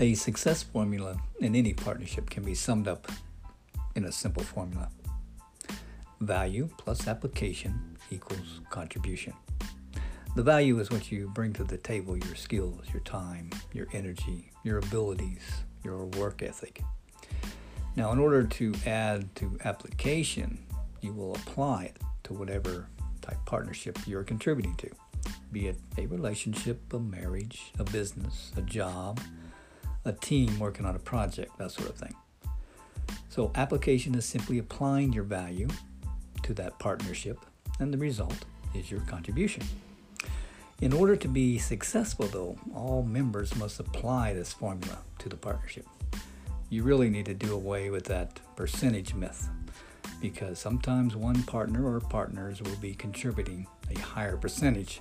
A success formula in any partnership can be summed up in a simple formula value plus application equals contribution. The value is what you bring to the table your skills, your time, your energy, your abilities, your work ethic. Now, in order to add to application, you will apply it to whatever type partnership you're contributing to, be it a relationship, a marriage, a business, a job, a team working on a project, that sort of thing. So, application is simply applying your value to that partnership, and the result is your contribution. In order to be successful, though, all members must apply this formula to the partnership. You really need to do away with that percentage myth because sometimes one partner or partners will be contributing a higher percentage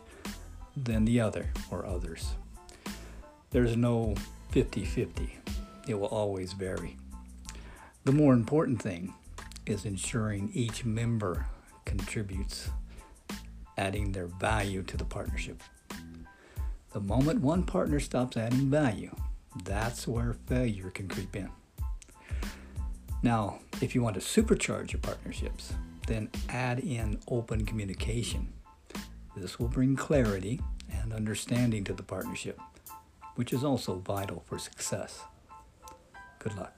than the other or others. There's no 50 50, it will always vary. The more important thing is ensuring each member contributes, adding their value to the partnership. The moment one partner stops adding value, that's where failure can creep in. Now, if you want to supercharge your partnerships, then add in open communication. This will bring clarity and understanding to the partnership, which is also vital for success. Good luck.